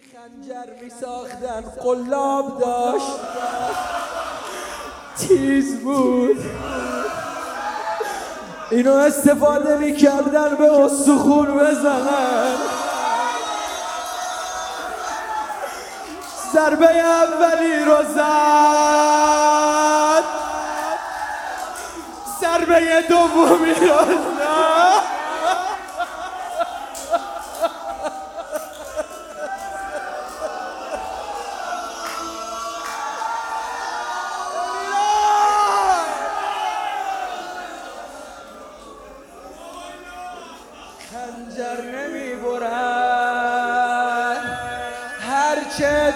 خنجر می ساختن قلاب داشت. تیز بود؟ اینو استفاده می کردن به استخون بزنن. ضربه اولی رو زد. ضربه دومی رو زد.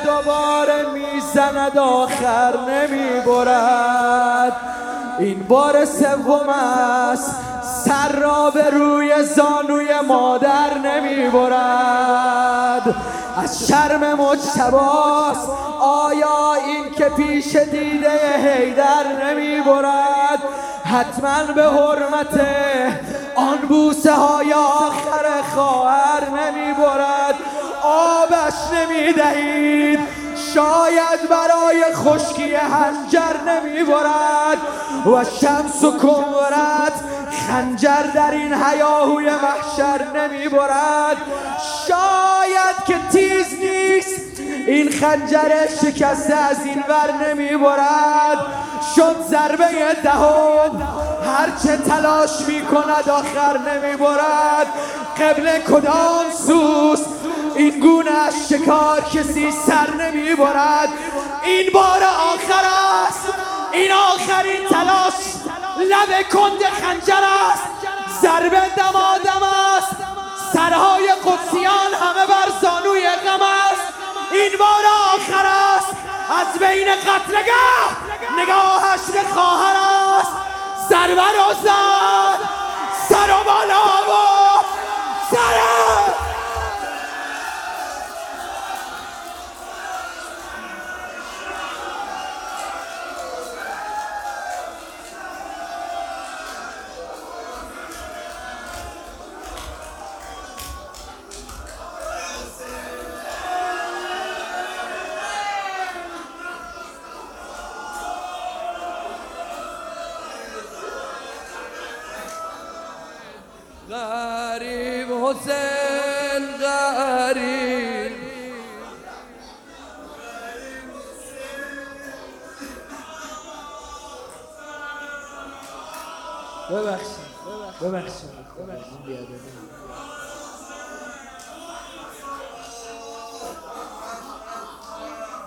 دوباره می‌زند آخر نمی برد این بار سوم است. سر را به روی زانوی مادر نمی برد از شرم مجتباس آیا این که پیش دیده هیدر نمی برد حتما به حرمت آن بوسه های آخر خواهر نمی برد آبش نمی دهید شاید برای خشکی هنجر نمی برد و شمس و کمرت خنجر در این حیاهوی محشر نمی برد شاید که تیز نیست این خنجر شکسته از این ور نمی برد شد ضربه دهم هرچه تلاش می کند آخر نمی برد قبل کدام سوست؟ این گونه از شکار کسی سر نمی برد این بار آخر است. این آخرین تلاش. لب کند خنجر است. ضربه دمادم است. سرهای قدسیان همه بر زانوی غم است. این بار آخر است. از بین قتلگاه نگاهش به خواهر است. ضربه رو زد. سر و بالا و سر غریب حسین غریب. ببخشید ببخشید ببخشید.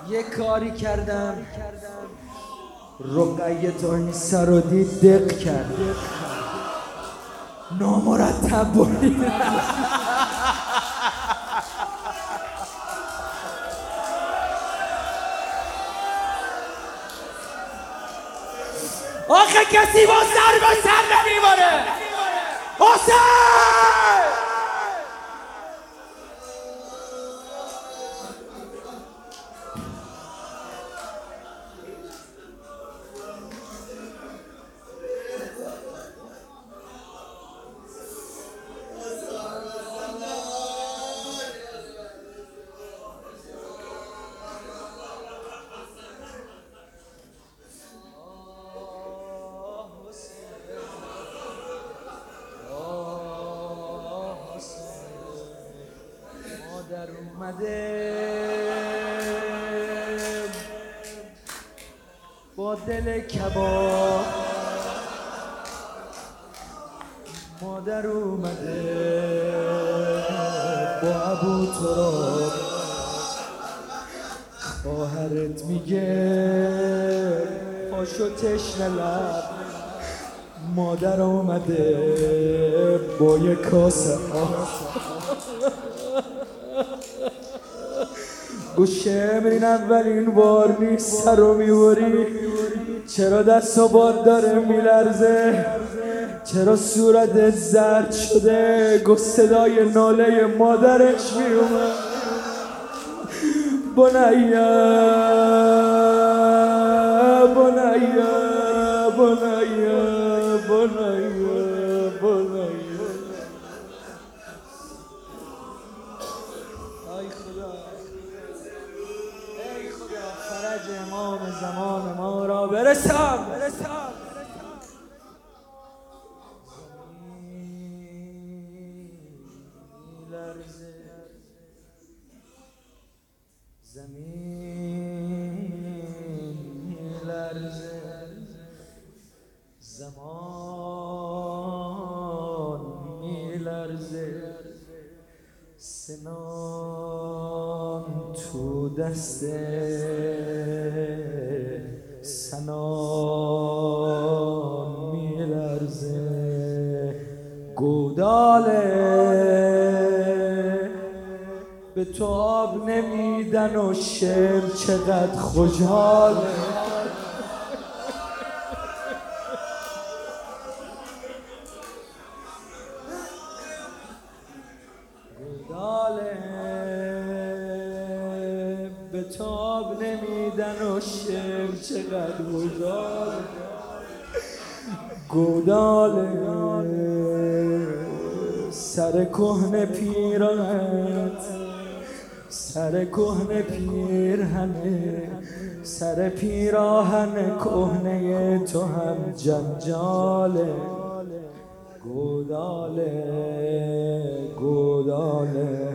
یه کاری کردم. رقیه تا این سر دید دق کرد. نامرتب برید آخه کسی با سر به سر نمیباره حسین! اومده. با دل کباب. مادر اومده. با ابو تراب. خواهرت میگه پاشو تشنه لب. مادر اومده. با یه کاسه آب. گوشه این اولین بار نیست سر رو میوری چرا دست و باد داره میلرزه؟ چرا صورتت زرد شده؟ گو صدای ناله مادرش میومد بنیا بنیا بنیا بنیا بنیا فرج امام زمان ما را. برسان برسان زمان سنان تو دست سنان میلرزه. گوداله به تو آب نمیدن و شعر چقدر خوشحال آب نمیدن و شعر چقدر خوشحال گوداله سر کهن پیرانت سر کهنه پیرهنه سر پیراهن کهنه تو هم جنجاله. گوداله گوداله